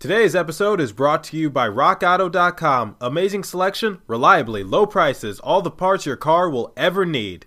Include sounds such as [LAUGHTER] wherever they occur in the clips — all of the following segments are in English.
Today's episode is brought to you by RockAuto.com. Amazing selection, reliably low prices, all the parts your car will ever need.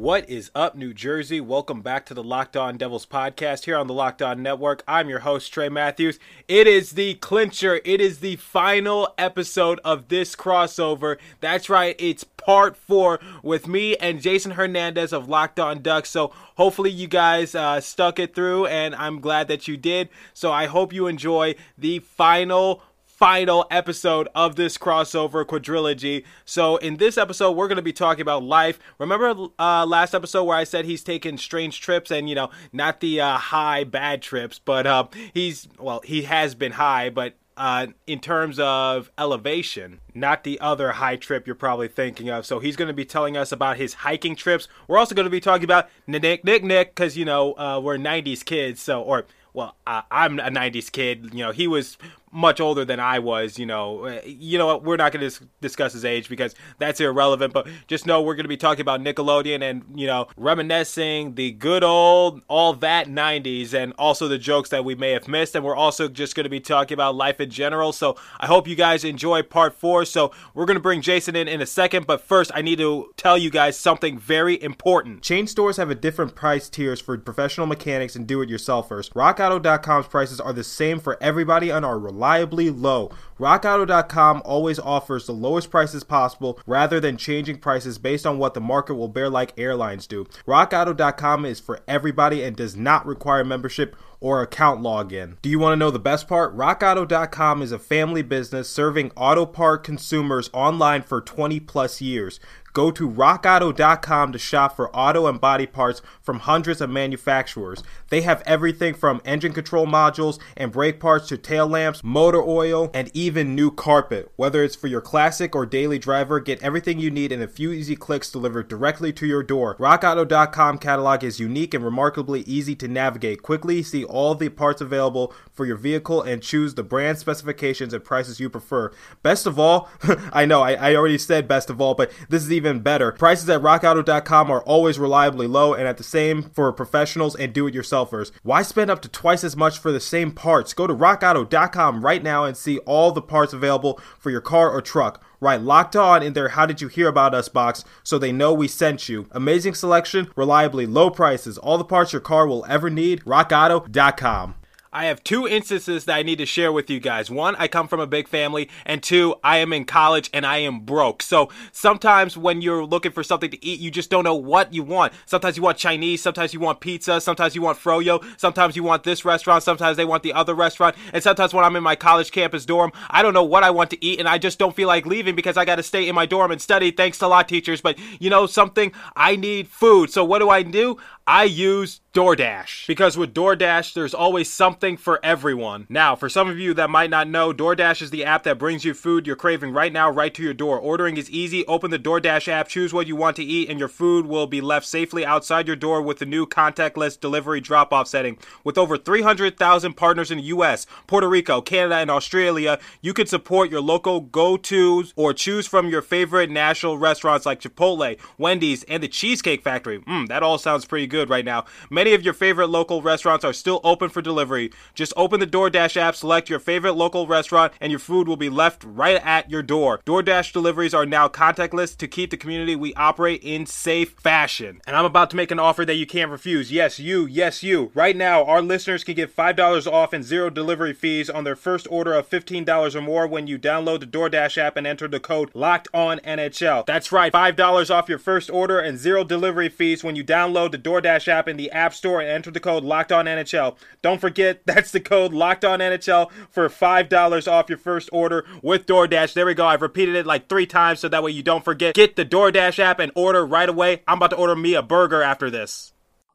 What is up, New Jersey? Welcome back to the Locked On Devils podcast here on the Locked On Network. I'm your host, Trey Matthews. It is the clincher, it is the final episode of this crossover. That's right, it's part four with me and Jason Hernandez of Locked On Ducks. So hopefully you guys uh, stuck it through, and I'm glad that you did. So I hope you enjoy the final final episode of this crossover quadrilogy. So, in this episode, we're going to be talking about life. Remember uh, last episode where I said he's taking strange trips and, you know, not the uh, high, bad trips, but uh, he's, well, he has been high, but uh, in terms of elevation, not the other high trip you're probably thinking of. So he's going to be telling us about his hiking trips. We're also going to be talking about Nick, Nick, Nick, because, you know, uh, we're 90s kids. So, or, well, uh, I'm a 90s kid. You know, he was much older than I was, you know. Uh, You know what? We're not going to dis- discuss his age because that's irrelevant, but just know we're going to be talking about Nickelodeon and, you know, reminiscing the good old, all that 90s and also the jokes that we may have missed. And we're also just going to be talking about life in general. So I hope you guys enjoy part four. So we're going to bring Jason in in a second, but first I need to tell you guys something very important. Chain stores have a different price tiers for professional mechanics and do-it-yourselfers. RockAuto.com's prices are the same for everybody on are reliably low. RockAuto.com always offers the lowest prices possible rather than changing prices based on what the market will bear like airlines do. RockAuto.com is for everybody and does not require membership or account login. Do you want to know the best part? RockAuto.com is a family business serving auto part consumers online for 20 plus years. Go to rockauto.com to shop for auto and body parts from hundreds of manufacturers. They have everything from engine control modules and brake parts to tail lamps, motor oil, and even new carpet. Whether it's for your classic or daily driver, get everything you need in a few easy clicks delivered directly to your door. RockAuto.com catalog is unique and remarkably easy to navigate. Quickly see all the parts available for your vehicle and choose the brand specifications and prices you prefer. Best of all, [LAUGHS] I know I, I already said best of all, but this is even better. Prices at rockauto.com are always reliably low and at the same for professionals and do-it-yourselfers. Why spend up to twice as much for the same parts? Go to rockauto.com right now and see all the parts available for your car or truck. Right, locked on in their How Did You Hear About Us box so they know we sent you. Amazing selection, reliably low prices, all the parts your car will ever need. RockAuto.com. I have two instances that I need to share with you guys. One, I come from a big family, and two, I am in college and I am broke. So sometimes when you're looking for something to eat, you just don't know what you want. Sometimes you want Chinese, sometimes you want pizza, sometimes you want froyo, sometimes you want this restaurant, sometimes they want the other restaurant, and sometimes when I'm in my college campus dorm, I don't know what I want to eat, and I just don't feel like leaving because I got to stay in my dorm and study. Thanks to a lot, teachers, but you know something, I need food. So what do I do? I use DoorDash because with DoorDash, there's always something for everyone. Now, for some of you that might not know, DoorDash is the app that brings you food you're craving right now, right to your door. Ordering is easy. Open the DoorDash app, choose what you want to eat, and your food will be left safely outside your door with the new contactless delivery drop off setting. With over 300,000 partners in the US, Puerto Rico, Canada, and Australia, you can support your local go tos or choose from your favorite national restaurants like Chipotle, Wendy's, and the Cheesecake Factory. Mmm, that all sounds pretty good right now. Many of your favorite local restaurants are still open for delivery. Just open the DoorDash app, select your favorite local restaurant, and your food will be left right at your door. DoorDash deliveries are now contactless to keep the community we operate in safe fashion. And I'm about to make an offer that you can't refuse. Yes, you, yes, you. Right now, our listeners can get $5 off and zero delivery fees on their first order of $15 or more when you download the DoorDash app and enter the code Locked On NHL. That's right, $5 off your first order and zero delivery fees when you download the DoorDash app in the App Store and enter the code Locked On NHL. Don't forget, [LAUGHS] that's the code Locked On NHL for $5 off your first order with DoorDash. There we go. I've repeated it like three times so that way you don't forget. Get the DoorDash app and order right away. I'm about to order me a burger after this.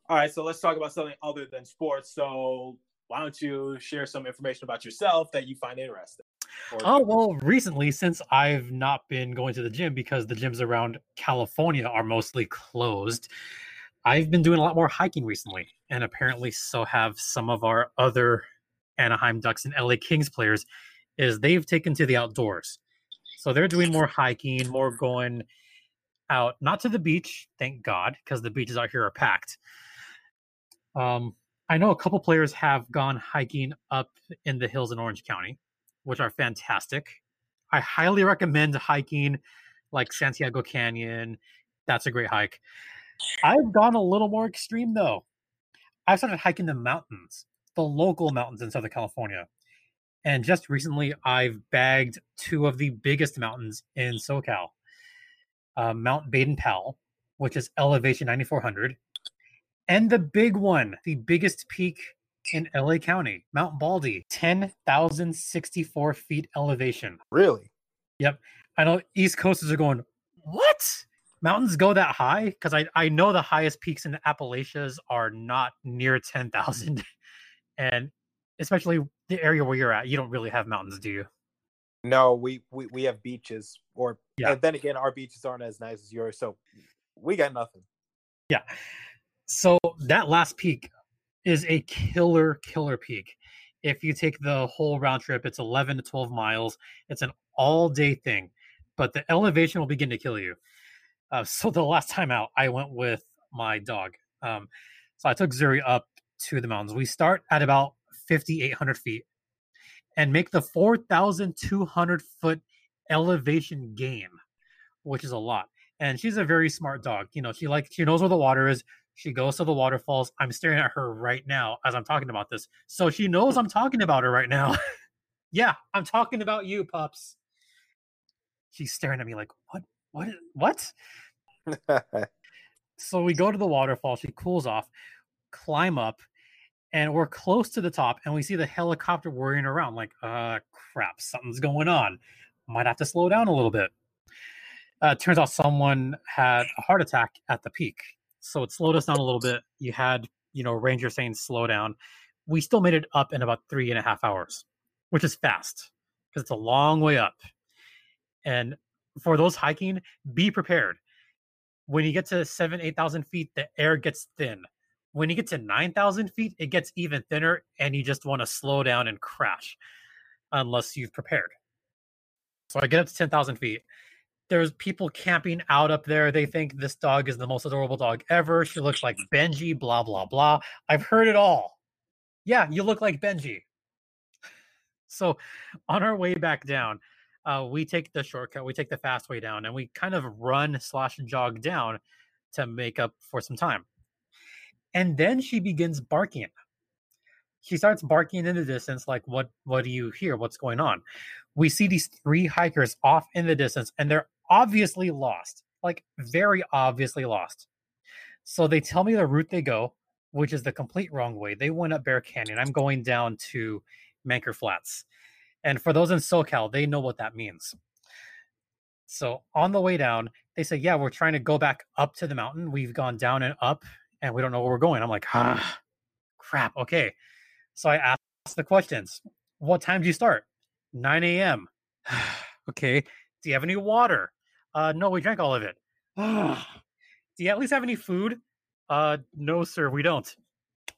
All right, so let's talk about something other than sports. So, why don't you share some information about yourself that you find interesting? Or- Oh well, recently since I've not been going to the gym because the gyms around California are mostly closed, I've been doing a lot more hiking recently, and apparently so have some of our other Anaheim Ducks and LA Kings players. Is they've taken to the outdoors, so they're doing more hiking, more going out, not to the beach, thank God, because the beaches out here are packed. Um, I know a couple players have gone hiking up in the hills in Orange County which are fantastic. I highly recommend hiking like Santiago Canyon. That's a great hike. I've gone a little more extreme though. I've started hiking the mountains, the local mountains in Southern California. And just recently, I've bagged two of the biggest mountains in SoCal uh, Mount Baden Powell, which is elevation 9,400, and the big one, the biggest peak in LA County, Mount Baldy, 10,064 feet elevation. Really? Yep. I know East Coasters are going, what? Mountains go that high? Because I, I know the highest peaks in the Appalachias are not near 10,000. [LAUGHS] and especially the area where you're at, you don't really have mountains, do you? No, we we, we have beaches, or Yeah. and then again, our beaches aren't as nice as yours, so we got nothing. Yeah. So that last peak is a killer, killer peak. If you take the whole round trip, it's 11 to 12 miles. It's an all day thing, but the elevation will begin to kill you. Uh, so the last time out, I went with my dog. Um, so I took Zuri up to the mountains. We start at about 5,800 feet and make the 4,200 foot elevation gain, which is a lot and she's a very smart dog. You know, she like she knows where the water is. She goes to the waterfalls. I'm staring at her right now as I'm talking about this, so she knows I'm talking about her right now. [LAUGHS] yeah, I'm talking about you, pups. She's staring at me like, what, what, what? [LAUGHS] So we go to the waterfall. She cools off, climb up, and we're close to the top. And we see the helicopter whirring around. Like, uh, crap, something's going on. Might have to slow down a little bit. Uh, turns out someone had a heart attack at the peak, so it slowed us down a little bit. You had, you know, ranger saying slow down. We still made it up in about three and a half hours, which is fast because it's a long way up. And for those hiking, be prepared when you get to seven, eight thousand feet, the air gets thin. When you get to nine thousand feet, it gets even thinner, and you just want to slow down and crash, unless you've prepared. So I get up to ten thousand feet. There's people camping out up there. They think this dog is the most adorable dog ever. She looks like Benji. Blah blah blah. I've heard it all. Yeah, you look like Benji. So, on our way back down, uh, we take the shortcut, we take the fast way down, and we kind of run slash jog down to make up for some time. And then she begins barking. She starts barking in the distance, like, "What? What do you hear? What's going on?" We see these three hikers off in the distance, and they're obviously lost, like very obviously lost. So they tell me the route they go, which is the complete wrong way. They went up Bear Canyon. I'm going down to Manker Flats. And for those in SoCal, they know what that means. So on the way down, they say, Yeah, we're trying to go back up to the mountain. We've gone down and up, and we don't know where we're going. I'm like, ah, crap. Okay. So I asked the questions. What time do you start? 9 a.m. [SIGHS] okay. Do you have any water? Uh, no, we drank all of it. [SIGHS] do you at least have any food? Uh, no, sir, we don't.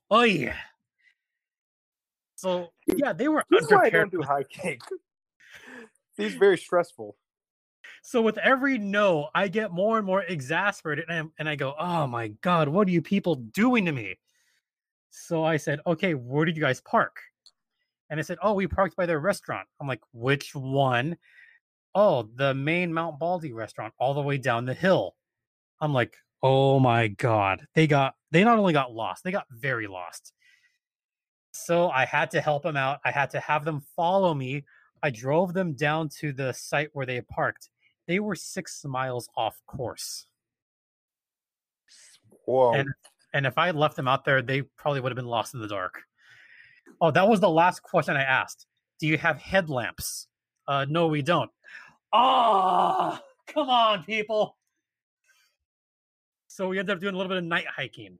Oh yeah. So yeah, they were This is why I don't do hiking. It's very stressful. So with every no, I get more and more exasperated, and I, and I go, "Oh my god, what are you people doing to me?" So I said, "Okay, where did you guys park?" And I said, "Oh, we parked by their restaurant." I'm like, "Which one?" Oh, the main Mount Baldy restaurant, all the way down the hill. I'm like, "Oh my god, they got they not only got lost, they got very lost." So I had to help them out. I had to have them follow me. I drove them down to the site where they parked they were six miles off course. Whoa. And and if I had left them out there, they probably would have been lost in the dark. Oh, that was the last question I asked. Do you have headlamps? Uh, no, we don't. Ah, come on, people. So we ended up doing a little bit of night hiking.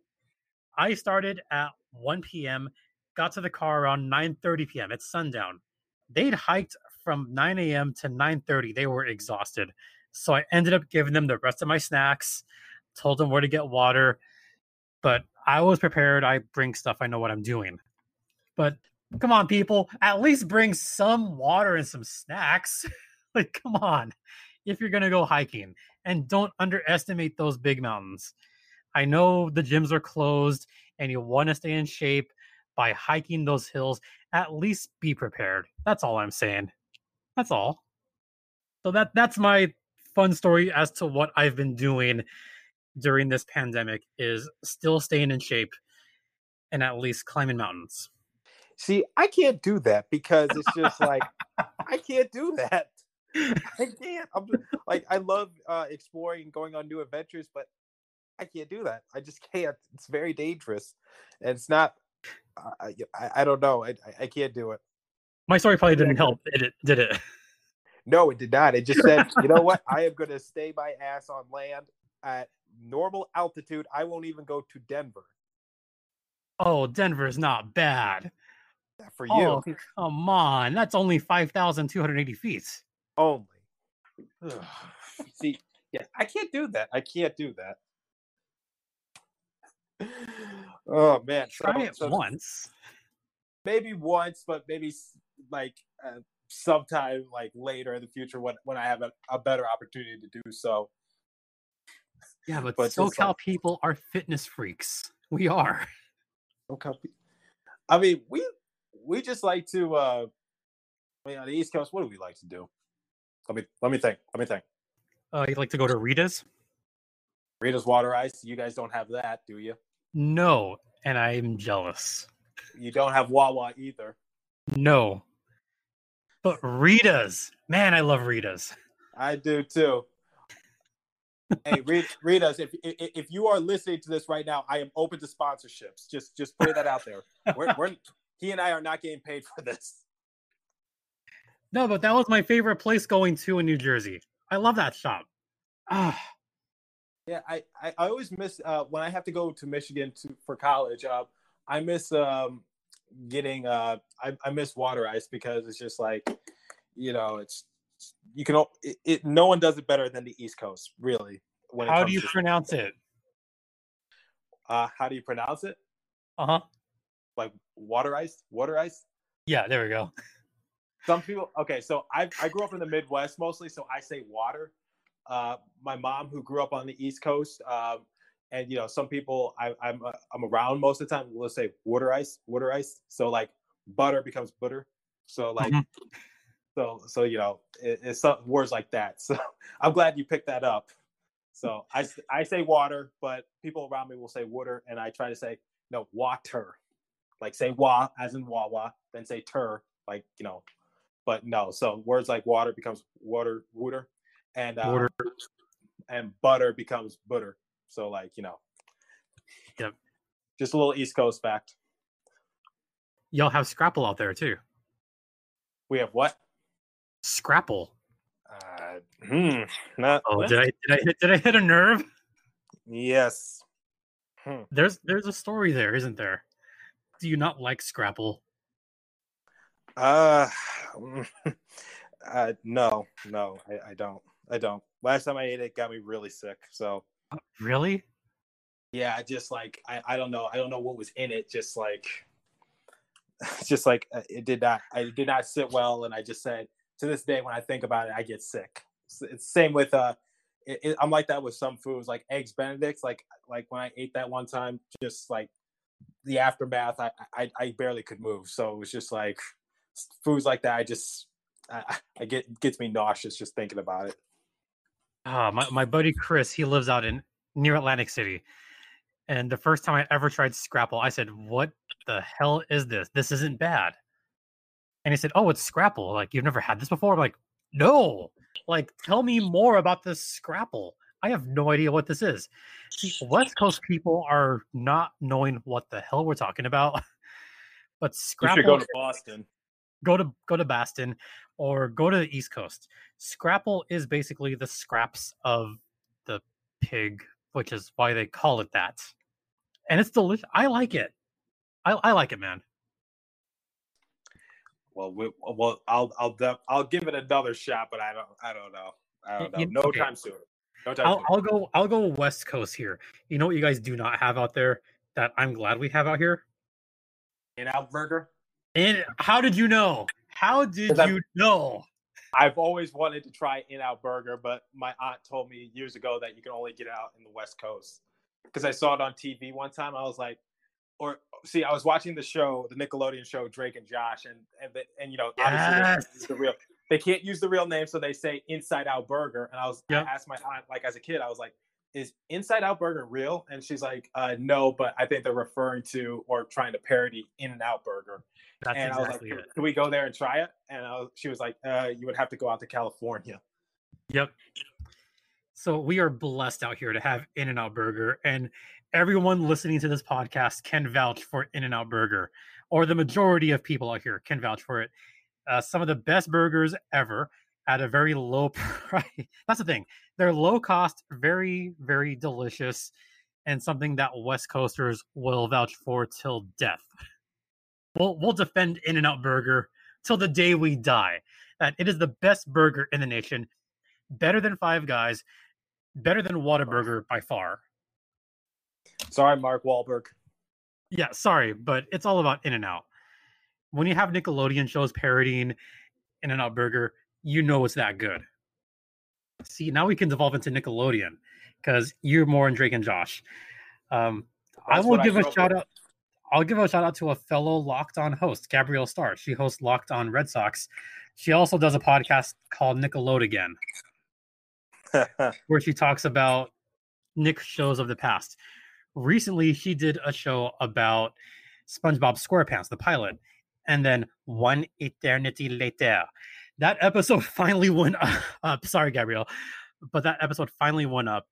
I started at 1 p.m., got to the car around 9:30 p.m. It's sundown. They'd hiked from 9 a.m. to 9:30. They were exhausted, so I ended up giving them the rest of my snacks. Told them where to get water, but I was prepared. I bring stuff. I know what I'm doing. But come on, people, at least bring some water and some snacks. [LAUGHS] like, come on, if you're gonna go hiking, and don't underestimate those big mountains. I know the gyms are closed, and you want to stay in shape by hiking those hills. At least be prepared. That's all I'm saying. That's all. So that that's my fun story as to what I've been doing during this pandemic is still staying in shape and at least climbing mountains. See, I can't do that because it's just like [LAUGHS] I can't do that. I can't. I'm just, like I love uh, exploring and going on new adventures, but I can't do that. I just can't. It's very dangerous, and it's not. I I, I don't know. I I- can't do it. My story probably didn't help, did it? Did it? No, it did not. It just said, you know what? [LAUGHS] I am going to stay my ass on land at normal altitude. I won't even go to Denver Oh, Denver's not bad. for you Oh, come on. That's only 5,280 feet. only. See, yeah, I can't do that. I can't do that. Oh man, Try So- it so once. maybe once, but maybe like uh, sometime like later in the future when when I have a, a better opportunity to do so. Yeah, but, But SoCal like- people are fitness freaks. We are. [LAUGHS] Okay. I mean, we we just like to. uh I mean, on the East Coast, what do we like to do? Let me let me think. Let me think. Uh, you like to go to Rita's? Rita's water ice. You guys don't have that, do you? No, and I'm jealous. You don't have Wawa either. No. But Rita's. Man, I love Rita's. I do too. hey, [LAUGHS] Rita's, if, if if you are listening to this right now, I am open to sponsorships. Just just put that out there. We're, we're he and I are not getting paid for this. No, but that was my favorite place going to in New Jersey. I love that shop. Ah, Yeah, I, I, I always miss uh, when I have to go to Michigan to for college. Uh, I miss um, getting uh, I, I miss water ice because it's just like you know it's you can it, it no one does it better than the East Coast really. When how do you pronounce it? Uh, how do you pronounce it? Uh huh. Like water ice, water ice. Yeah, there we go. Some people. Okay, so I I grew up in the Midwest mostly, so I say water. Uh, my mom, who grew up on the East Coast, um, and you know, some people I, I'm uh, I'm around most of the time. will say water ice, water ice. So like butter becomes butter. So like, Mhm. so so you know, it, it's some words like that. [LAUGHS] So I'm glad you picked that up. So I I say water, but people around me will say water, and I try to say no water, like say wa as in wawa, then say tur, like you know, but no. So words like water becomes water, water, and uh, Water. and butter becomes butter. So like you know, Yep. just a little East Coast fact. Y'all have Scrapple out there too. We have what? Scrapple. Uh, hmm. Not. Oh, did I did I hit did I hit a nerve? Yes. Hmm. There's there's a story there, isn't there? Do you not like Scrapple? Uh, [LAUGHS] uh, no, no, I, I don't. I don't. Last time I ate it, got me really sick. So Really? yeah, I just like I, I don't know. I don't know what was in it. Just like, [LAUGHS] just like uh, it did not. I did not sit well, and I just said to this day when I think about it, I get sick. It's, it's same with uh, it, it, I'm like that with some foods, like eggs Benedicts. Like like when I ate that one time, just like the aftermath, I I, I barely could move. So it was just like foods like that. I just I, I get gets me nauseous just thinking about it. Ah, my, my buddy Chris, he lives out in near Atlantic City. And the first time I ever tried Scrapple, I said, What the hell is this? This isn't bad. And he said, Oh, it's Scrapple. Like, you've never had this before? I'm like, no. Like, tell me more about this Scrapple. I have no idea what this is. See, West Coast people are not knowing what the hell we're talking about. [LAUGHS] But You Scrapple should go to Boston. Go to go to Baston or go to the East Coast. Scrapple is basically the scraps of the pig, which is why they call it that. And it's delicious. I like it. I, I like it, man. Well, we, well, I'll I'll I'll give it another shot, but I don't I don't know. I don't know. You- No okay. time soon. No time I'll, soon. I'll go. I'll go West Coast here. You know what you guys do not have out there that I'm glad we have out here. In out burger. And how did you know? How did you know? I've always wanted to try In Out Burger, but my aunt told me years ago that you can only get it out in the West Coast because I saw it on TV one time. I was like, or see, I was watching the show, the Nickelodeon show, Drake and Josh, and and the, and you know, Yes. use the real they can't use the real name, so they say Inside Out Burger. And I was Yep. I asked my aunt like as a kid, I was like, is Inside Out Burger real? And she's like, uh, no, but I think they're referring to or trying to parody In and Out Burger That's and I was like, exactly can, it. can we go there and try it? And was, she was like, uh, you would have to go out to California. Yep. So we are blessed out here to have In and Out Burger, and everyone listening to this podcast can vouch for In and Out Burger, or the majority of people out here can vouch for it. Uh, some of the best burgers ever at a very low [LAUGHS] price. That's the thing; they're low cost, very, very delicious, and something that West Coasters will vouch for till death. We'll we'll defend In and Out Burger till the day we die. That it is the best burger in the nation better than Five Guys, better than Whataburger by far. Sorry, Mark Wahlberg. Yeah, sorry, but it's all about In and Out. When you have Nickelodeon shows parodying In and Out Burger, you know it's that good. See, now we can devolve into Nickelodeon because you're more in Drake and Josh. Um, I will give grew a shout with. out. I'll give a shout out to a fellow Locked On host, Gabrielle Starr. She hosts Locked On Red Sox. She also does a podcast called Nickelodeon. Again, [LAUGHS] where she talks about Nick shows of the past. Recently, she did a show about SpongeBob SquarePants, the pilot, and then one eternity later. That episode [LAUGHS] finally went up. Sorry, Gabrielle, but that episode finally went up,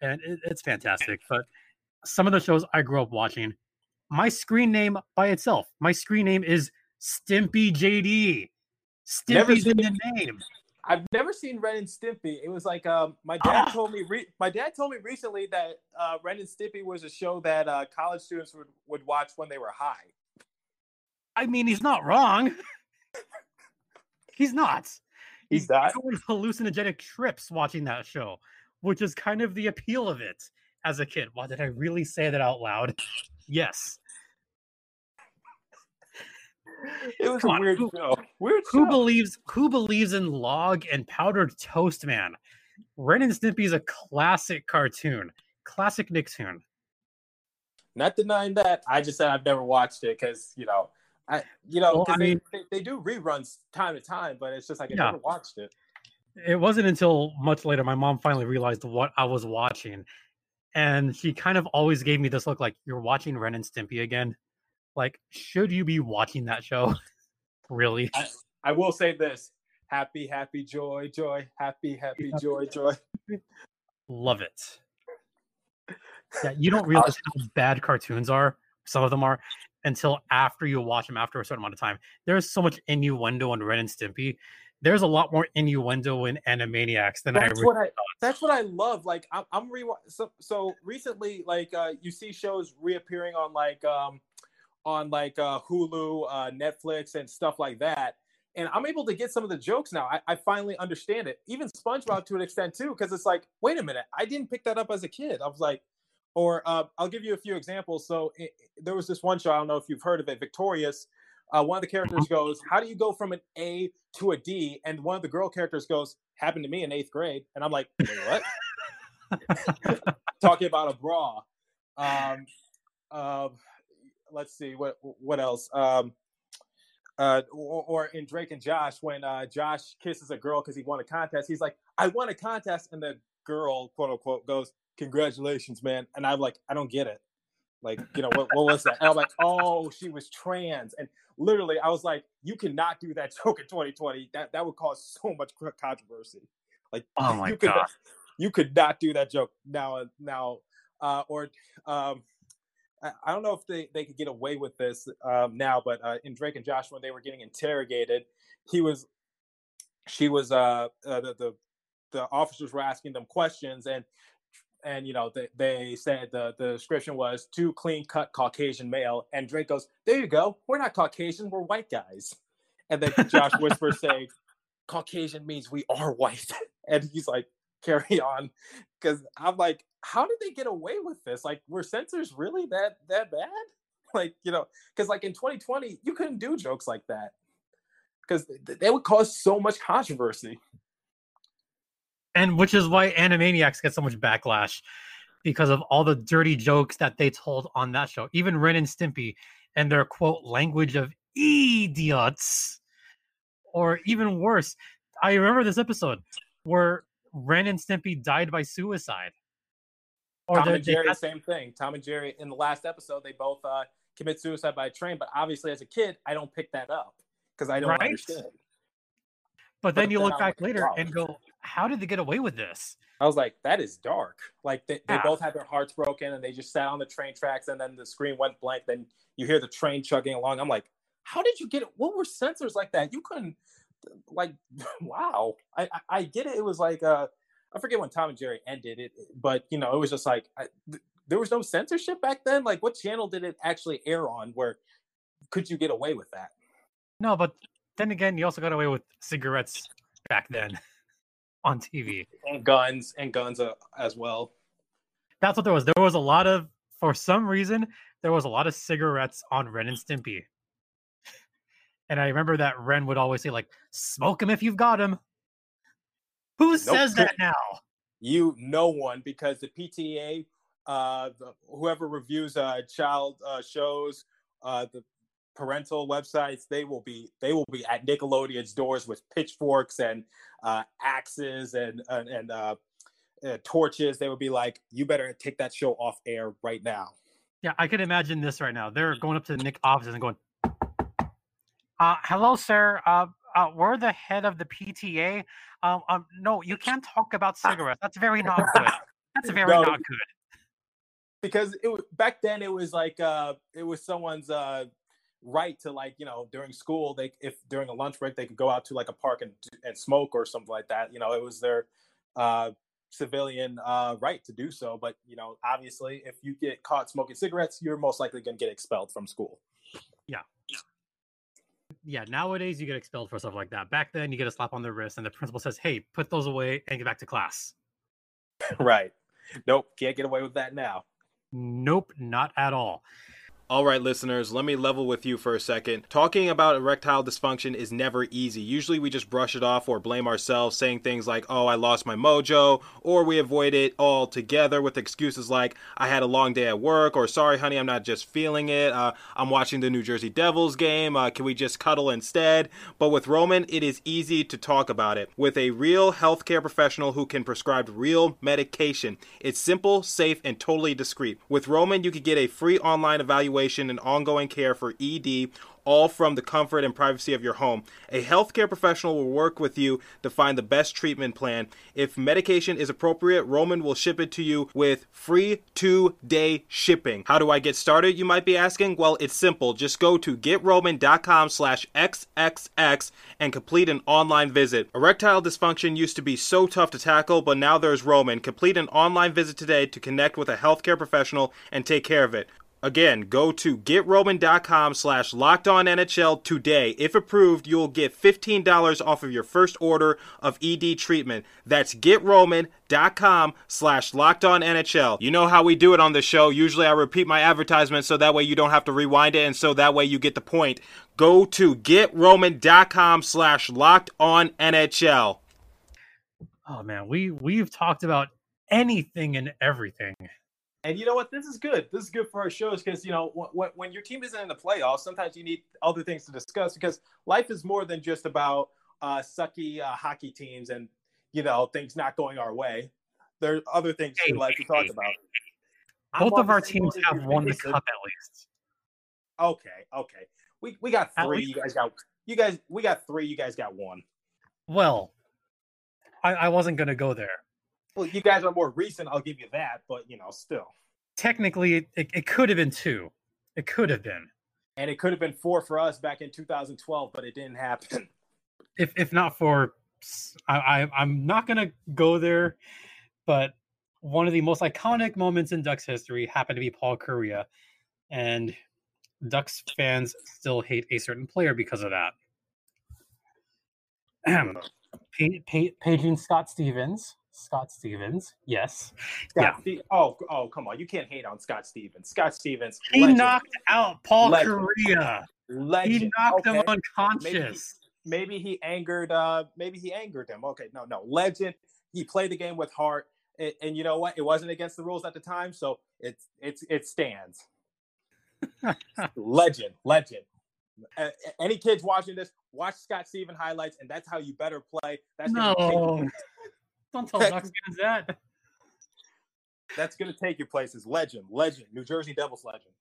and it, it's fantastic. But some of the shows I grew up watching, my screen name by itself, my screen name is Stimpy JD. Stimpy's in seen- the name. I've never seen Ren and Stimpy. It was like um, my dad Ah. told me. Re- my dad told me recently that uh, Ren and Stimpy was a show that uh, college students would, would watch when they were high. I mean, he's not wrong. [LAUGHS] he's not. He's not? going hallucinogenic trips watching that show, which is kind of the appeal of it as a kid. Wow, did I really say that out loud? [LAUGHS] Yes. It was Come a on, weird who- show. Weird Who show. believes who believes in log and powdered toast, man? Ren and Stimpy is a classic cartoon. Classic Nicktoon. Not denying that. I just said I've never watched it because you know, I you know, Well, I they, mean- they, they do reruns time to time, but it's just like I Yeah. never watched it. It wasn't until much later my mom finally realized what I was watching. And she kind of always gave me this look like, you're watching Ren and Stimpy again. Like, should you be watching that show? [LAUGHS] really? I will say this: happy, happy, joy, joy, happy, happy, Happy, joy, joy. Love it. [LAUGHS] Yeah, you don't realize how bad cartoons are. Some of them are until after you watch them after a certain amount of time. There's so much innuendo in Ren and Stimpy. There's a lot more innuendo in Animaniacs than I. That's what I. That's what I love. Like I'm, I'm re. So, so recently, like uh, you see shows reappearing on like um, on like uh, Hulu, uh, Netflix, and stuff like that. And I'm able to get some of the jokes now. I, I finally understand it. Even SpongeBob to an extent too, because it's like, wait a minute, I didn't pick that up as a kid. I was like, or uh, I'll give you a few examples. So it, there was this one show. I don't know if you've heard of it, Victorious. Uh, one of the characters goes, "How do you go from an A to a D?" And one of the girl characters goes, "Happened to me in eighth grade." And I'm like, "What?" [LAUGHS] Talking about a bra. Um, uh, let's see what what else. Um, uh, or, or in Drake and Josh, when uh, Josh kisses a girl because he won a contest, he's like, "I won a contest," and the girl, quote unquote, goes, "Congratulations, man!" And I'm like, "I don't get it." Like, you know, what, what was that? And I'm like, "Oh, she was trans." And literally, I was like, "You cannot do that [LAUGHS] joke in 2020. That that would cause so much controversy." Like, Oh [LAUGHS] my you could, God. you could not do that joke now. Now, uh, or um, I, don't know if they, they could get away with this um, now, but uh, in Drake and Josh, when they were getting interrogated, he was, she was, uh, uh, the, the the officers were asking them questions, and and you know they, they said the the description was two clean cut Caucasian male, and Drake goes, "There you go, we're not Caucasian, we're white guys." and then Josh [LAUGHS] whispers saying, "Caucasian means we are white," [LAUGHS] and he's like, "Carry on," because I'm like, how did they get away with this? Like, were censors really that that bad? [LAUGHS] Like, you know, because like in 2020, you couldn't do jokes like that because they would cause so much controversy. And which is why Animaniacs get so much backlash because of all the dirty jokes that they told on that show. Even Ren and Stimpy and their quote language of idiots. Or even worse, I remember this episode where Ren and Stimpy died by suicide. Or Tom and Jerry, same thing. Tom and Jerry in the last episode, they both uh, commit suicide by train. But obviously, as a kid, I don't pick that up because I don't right? understand. But then but you look back later and go, "How did they get away with this?" I was like, "That is dark." Like they, yeah. they both had their hearts broken, and they just sat on the train tracks, and then the screen went blank. Then you hear the train chugging along. I'm like, "How did you get it? What were censors like that? You couldn't." Like, [LAUGHS] wow. I, I, I get it. It was like uh, I forget when Tom and Jerry ended it, but you know, it was just like I, th- there was no censorship back then. Like, what channel did it actually air on? Where could you get away with that? No, but then again, you also got away with cigarettes back then [LAUGHS] on TV and guns and guns uh, as well. That's what there was. There was a lot of, for some reason, there was a lot of cigarettes on Ren and Stimpy. And I remember that Ren would always say, like, smoke him if you've got him. Who nope. says that now? You, no one, because the PTA, uh, the, whoever reviews uh, child uh, shows, uh, the parental websites, they will be they will be at Nickelodeon's doors with pitchforks and uh, axes and and, and uh, uh, torches. They would be like, "You better take that show off air right now." Yeah, I can imagine this right now. They're going up to the Nick offices and going, uh, "Hello, sir. Uh, uh, we're the head of the PTA. Um, um, no, you can't talk about cigarettes. That's very [LAUGHS] not good. That's very no, not good." Because it back then, it was like uh, it was someone's uh, right to like you know during school they if during a lunch break they could go out to like a park and and smoke or something like that. You know, it was their uh, civilian uh, right to do so. But you know, obviously, if you get caught smoking cigarettes, you're most likely going to get expelled from school. Yeah yeah, nowadays you get expelled for stuff like that. Back then, you get a slap on the wrist, and the principal says, "Hey, put those away and get back to class." [LAUGHS] right. Nope, can't get away with that now. Nope, not at all. All right, listeners, let me level with you for a second. Talking about erectile dysfunction is never easy. Usually we just brush it off or blame ourselves, saying things like, oh, I lost my mojo, or we avoid it altogether with excuses like, I had a long day at work, or sorry, honey, I'm not just feeling it. Uh, I'm watching the New Jersey Devils game. Uh, can we just cuddle instead? But with Roman, it is easy to talk about it. With a real healthcare professional who can prescribe real medication, it's simple, safe, and totally discreet. With Roman, you can get a free online evaluation evaluation and ongoing care for ED all from the comfort and privacy of your home. A healthcare professional will work with you to find the best treatment plan. If medication is appropriate, Roman will ship it to you with free two day shipping. How do I get started, you might be asking? Well, it's simple. Just go to getroman.com slash XXX and complete an online visit. Erectile dysfunction used to be so tough to tackle, but now there's Roman. Complete an online visit today to connect with a healthcare professional and take care of it. Again, go to getroman.com slash NHL today. If approved, you'll get $15 off of your first order of ED treatment. That's getroman.com slash NHL. You know how we do it on the show. Usually I repeat my advertisement so that way you don't have to rewind it and so that way you get the point. Go to getroman.com slash NHL. Oh man, we we've talked about anything and everything. And you know what? This is good. This is good for our shows because you know when, when your team isn't in the playoffs, sometimes you need other things to discuss because life is more than just about uh, sucky uh, hockey teams and you know things not going our way. There are other things hey, in life to talk about. Both of our teams have won the cup at least. Okay, okay. We we got three. You guys got you guys. We got three. You guys got one. Well, I, I wasn't gonna go there. Well, you guys are more recent. I'll give you that, but you know, still. Technically, it, it could have been two. It could have been. And it could have been four for us back in 2012, but it didn't happen. [LAUGHS] If if not for, I, I I'm not gonna go there, but one of the most iconic moments in Ducks history happened to be Paul Kariya, and Ducks fans still hate a certain player because of that. [CLEARS THROAT] Pa- pa- paging Scott Stevens. Scott Stevens, yes. Scott Ste- oh, oh, come on! You can't hate on Scott Stevens. Scott Stevens, He legend, knocked out Paul Legend. Kariya. legend. He knocked him unconscious. Maybe he angered. Uh, maybe he angered him. Okay, no, no, legend. He played the game with heart, and, and you know what? It wasn't against the rules at the time, so it's it's it stands. [LAUGHS] legend, legend. Uh, any kids watching this, watch Scott Steven highlights, and that's how you better play. That's No. Don't tell Ducks fans that. that's gonna take you places. Legend, legend. New Jersey Devils legend.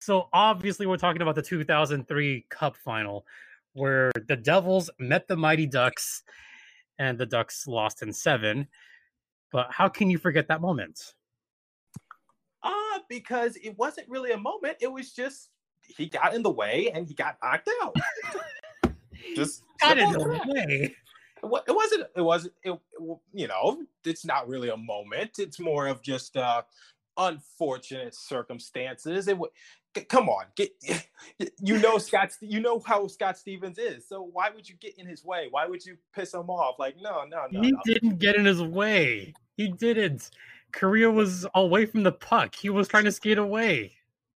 So obviously, we're talking about the 2003 Cup final, where the Devils met the Mighty Ducks, and the Ducks lost in seven. But how can you forget that moment? Uh, because it wasn't really a moment. It was just he got in the way and he got knocked out. [LAUGHS] just Got in simple the as way. It it wasn't. It wasn't. It, you know, it's not really a moment. It's more of just uh, unfortunate circumstances. It. c- Come on, get. You know Scott. You know how Scott Stevens is. So why would you get in his way? Why would you piss him off? Like no, no, no. He no. didn't get in his way. He didn't. Kariya was away from the puck. He was trying to skate away.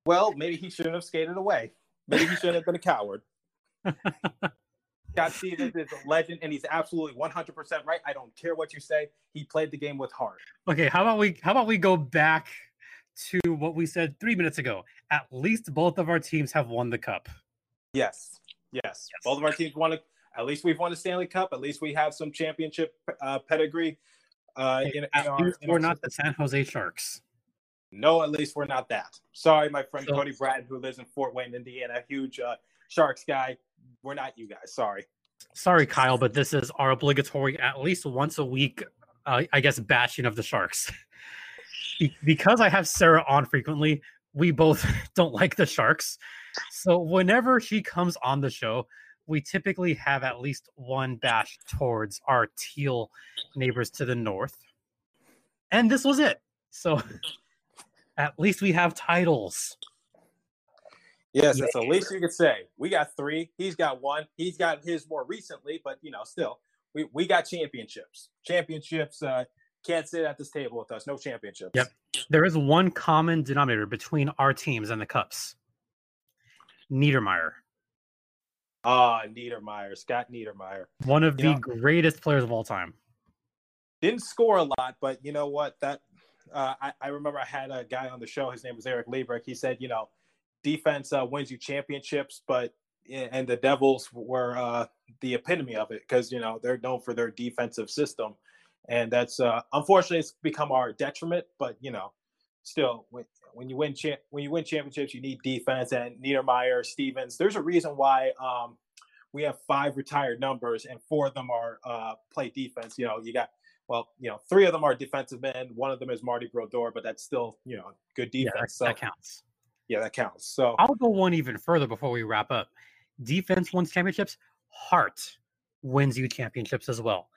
Well, maybe he shouldn't have skated away. Maybe he shouldn't have been a coward. [LAUGHS] Scott Stevens is a legend, and he's absolutely 100% right. I don't care what you say. He played the game with heart. Okay, how about we how about we go back to what we said three minutes ago? At least both of our teams have won the cup. Yes, yes. Both of our teams won. A, at least we've won a Stanley Cup. At least we have some championship uh, pedigree. Uh, in, in At our, least we're our not the. San Jose Sharks. No, at least we're not that. Sorry, my friend So- Cody Bratton, who lives in Fort Wayne, Indiana, huge uh, Sharks guy. We're not you guys. Sorry. Sorry, Kyle, but this is our obligatory at least once a week, uh, I guess, bashing of the Sharks. [LAUGHS] Be- because I have Sarah on frequently, we both [LAUGHS] don't like the Sharks. So whenever she comes on the show, we typically have at least one bash towards our teal neighbors to the north. And this was it. So [LAUGHS] at least we have titles. Yes, that's the least you could say. We got three. He's got one. He's got his more recently, but you know, still, we, we got championships. Championships uh, can't sit at this table with us. No championships. Yep. There is one common denominator between our teams and the Cups. Niedermayer, Ah, Niedermayer, Scott Niedermayer. one of You the know- greatest players of all time. Didn't score a lot, but you know what? That uh, I, I remember I had a guy on the show. His name was Eric Liebrick. He said, you know, defense uh, wins you championships, but and the Devils were uh, the epitome of it because you know they're known for their defensive system, and that's uh, unfortunately it's become our detriment. But you know, still when, when you win cha- when you win championships, you need defense. And Niedermayer, Stevens, there's a reason why um, we have five retired numbers and four of them are uh, play defense. You know, you got well, you know, three of them are defensive men. One of them is Marty Brodeur, but that's still you know good Yeah, defense. that, so that counts. Yeah, that counts. So I'll go one even further before we wrap up. Defense wins championships. Heart wins you championships as well.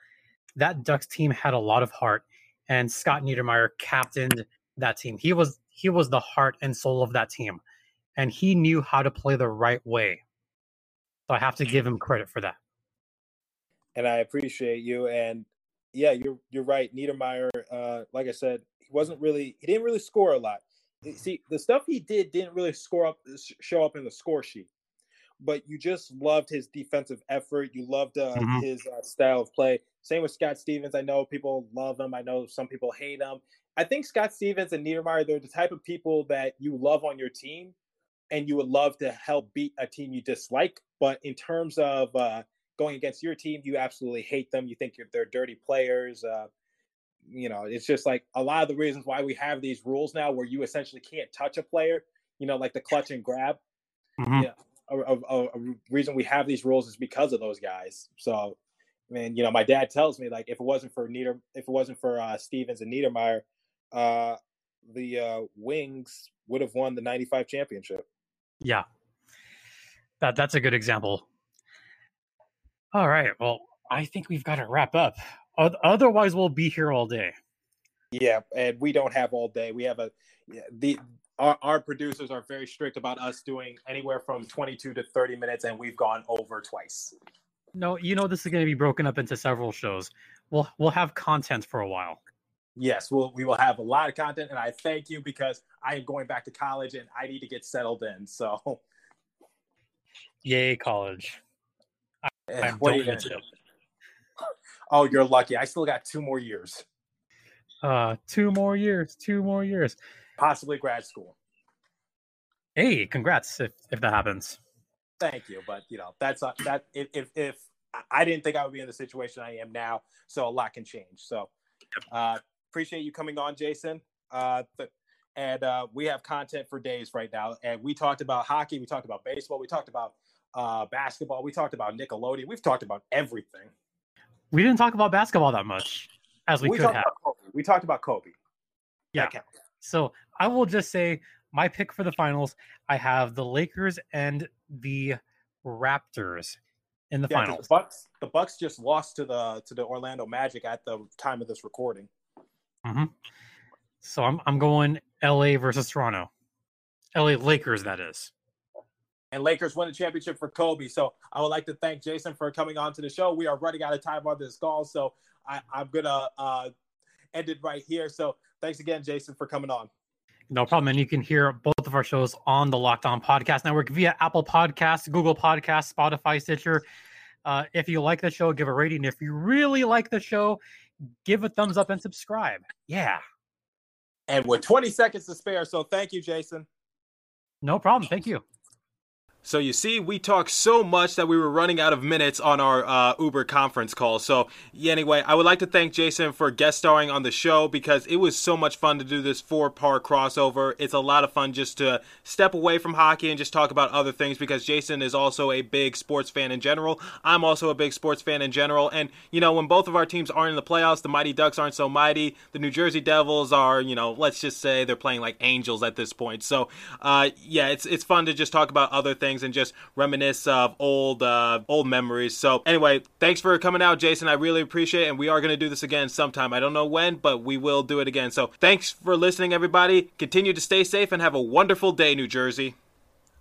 That Ducks team had a lot of heart, and Scott Niedermayer captained that team. He was he was the heart and soul of that team, and he knew how to play the right way. So I have to give him credit for that. and I appreciate you. And yeah, you're you're right. Niedermayer, uh, like I said, he wasn't really he didn't really score a lot. You See, the stuff he did didn't really score up show up in the score sheet, but you just loved his defensive effort. You loved uh, Mhm. his uh, style of play. Same with Scott Stevens. I know people love him. I know some people hate him. I think Scott Stevens and Niedermayer they're the type of people that you love on your team, and you would love to help beat a team you dislike. But in terms of uh, going against your team, you absolutely hate them. You think you're, they're dirty players. You know, it's just like a lot of the reasons why we have these rules now, where you essentially can't touch a player. You know, like the clutch and grab. Mhm. Yeah, a, a, a a reason we have these rules is because of those guys. So, I mean, you know, my dad tells me like if it wasn't for Nieder, if it wasn't for uh, Stevens and Niedermayer, uh, the uh, Wings would have won the '95 championship. Yeah. That that's a good example. All right. Well, I think we've got to wrap up. Oth- Otherwise, we'll be here all day. Yeah, and we don't have all day. We have a the our, our producers are very strict about us doing anywhere from 22 to 30 minutes, and we've gone over twice. No, you know this is going to be broken up into several shows. We'll we'll have content for a while. Yes, we'll, we will have a lot of content, and I thank you because I am going back to college and I need to get settled in. So, Yay, college! I, I what are you gonna do? Oh, you're lucky. I still got two more years, Uh, two more years. Two more years. possibly grad school. Hey, congrats if if that happens. Thank you, but you know that's uh, that. If, if if I didn't think I would be in the situation I am now, so a lot can change. So, uh, appreciate you coming on, Jason. Uh, th- and uh, we have content for days right now. And we talked about hockey, we talked about baseball, we talked about uh, basketball, we talked about Nickelodeon, we've talked about everything. We didn't talk about basketball that much as we, could have. We talked about Kobe. Yeah. So I will just say my pick for the finals. I have the Lakers and the Raptors in the Yeah, finals. the Bucks. The Bucks just lost to the to the Orlando Magic at the time of this recording. Mm-hmm. So I'm I'm going LA versus Toronto. LA Lakers, that is. And Lakers win the championship for Kobe. So I would like to thank Jason for coming on to the show. We are running out of time on this call, so I, I'm gonna uh, end it right here. So thanks again, Jason, for coming on. No problem. And you can hear both of our shows on the Locked On Podcast Network via Apple Podcasts, Google Podcasts, Spotify, Stitcher. Uh, if you like the show, give a rating. If you really like the show, give a thumbs up and subscribe. Yeah. And with 20 seconds to spare, so thank you, Jason. No problem. Thank you. So you see, we talked so much that we were running out of minutes on our uh, Uber conference call. So yeah, anyway, I would like to thank Jason for guest starring on the show because it was so much fun to do this four-part crossover. It's a lot of fun just to step away from hockey and just talk about other things because Jason is also a big sports fan in general. I'm also a big sports fan in general, and you know when both of our teams aren't in the playoffs, the Mighty Ducks aren't so mighty. The New Jersey Devils are, you know, let's just say they're playing like angels at this point. So uh, yeah, it's it's fun to just talk about other things and just reminisce of old uh, old memories. So anyway, thanks for coming out, Jason. I really appreciate it, and we are going to do this again sometime. I don't know when, but we will do it again. So thanks for listening, everybody. Continue to stay safe and have a wonderful day, New Jersey.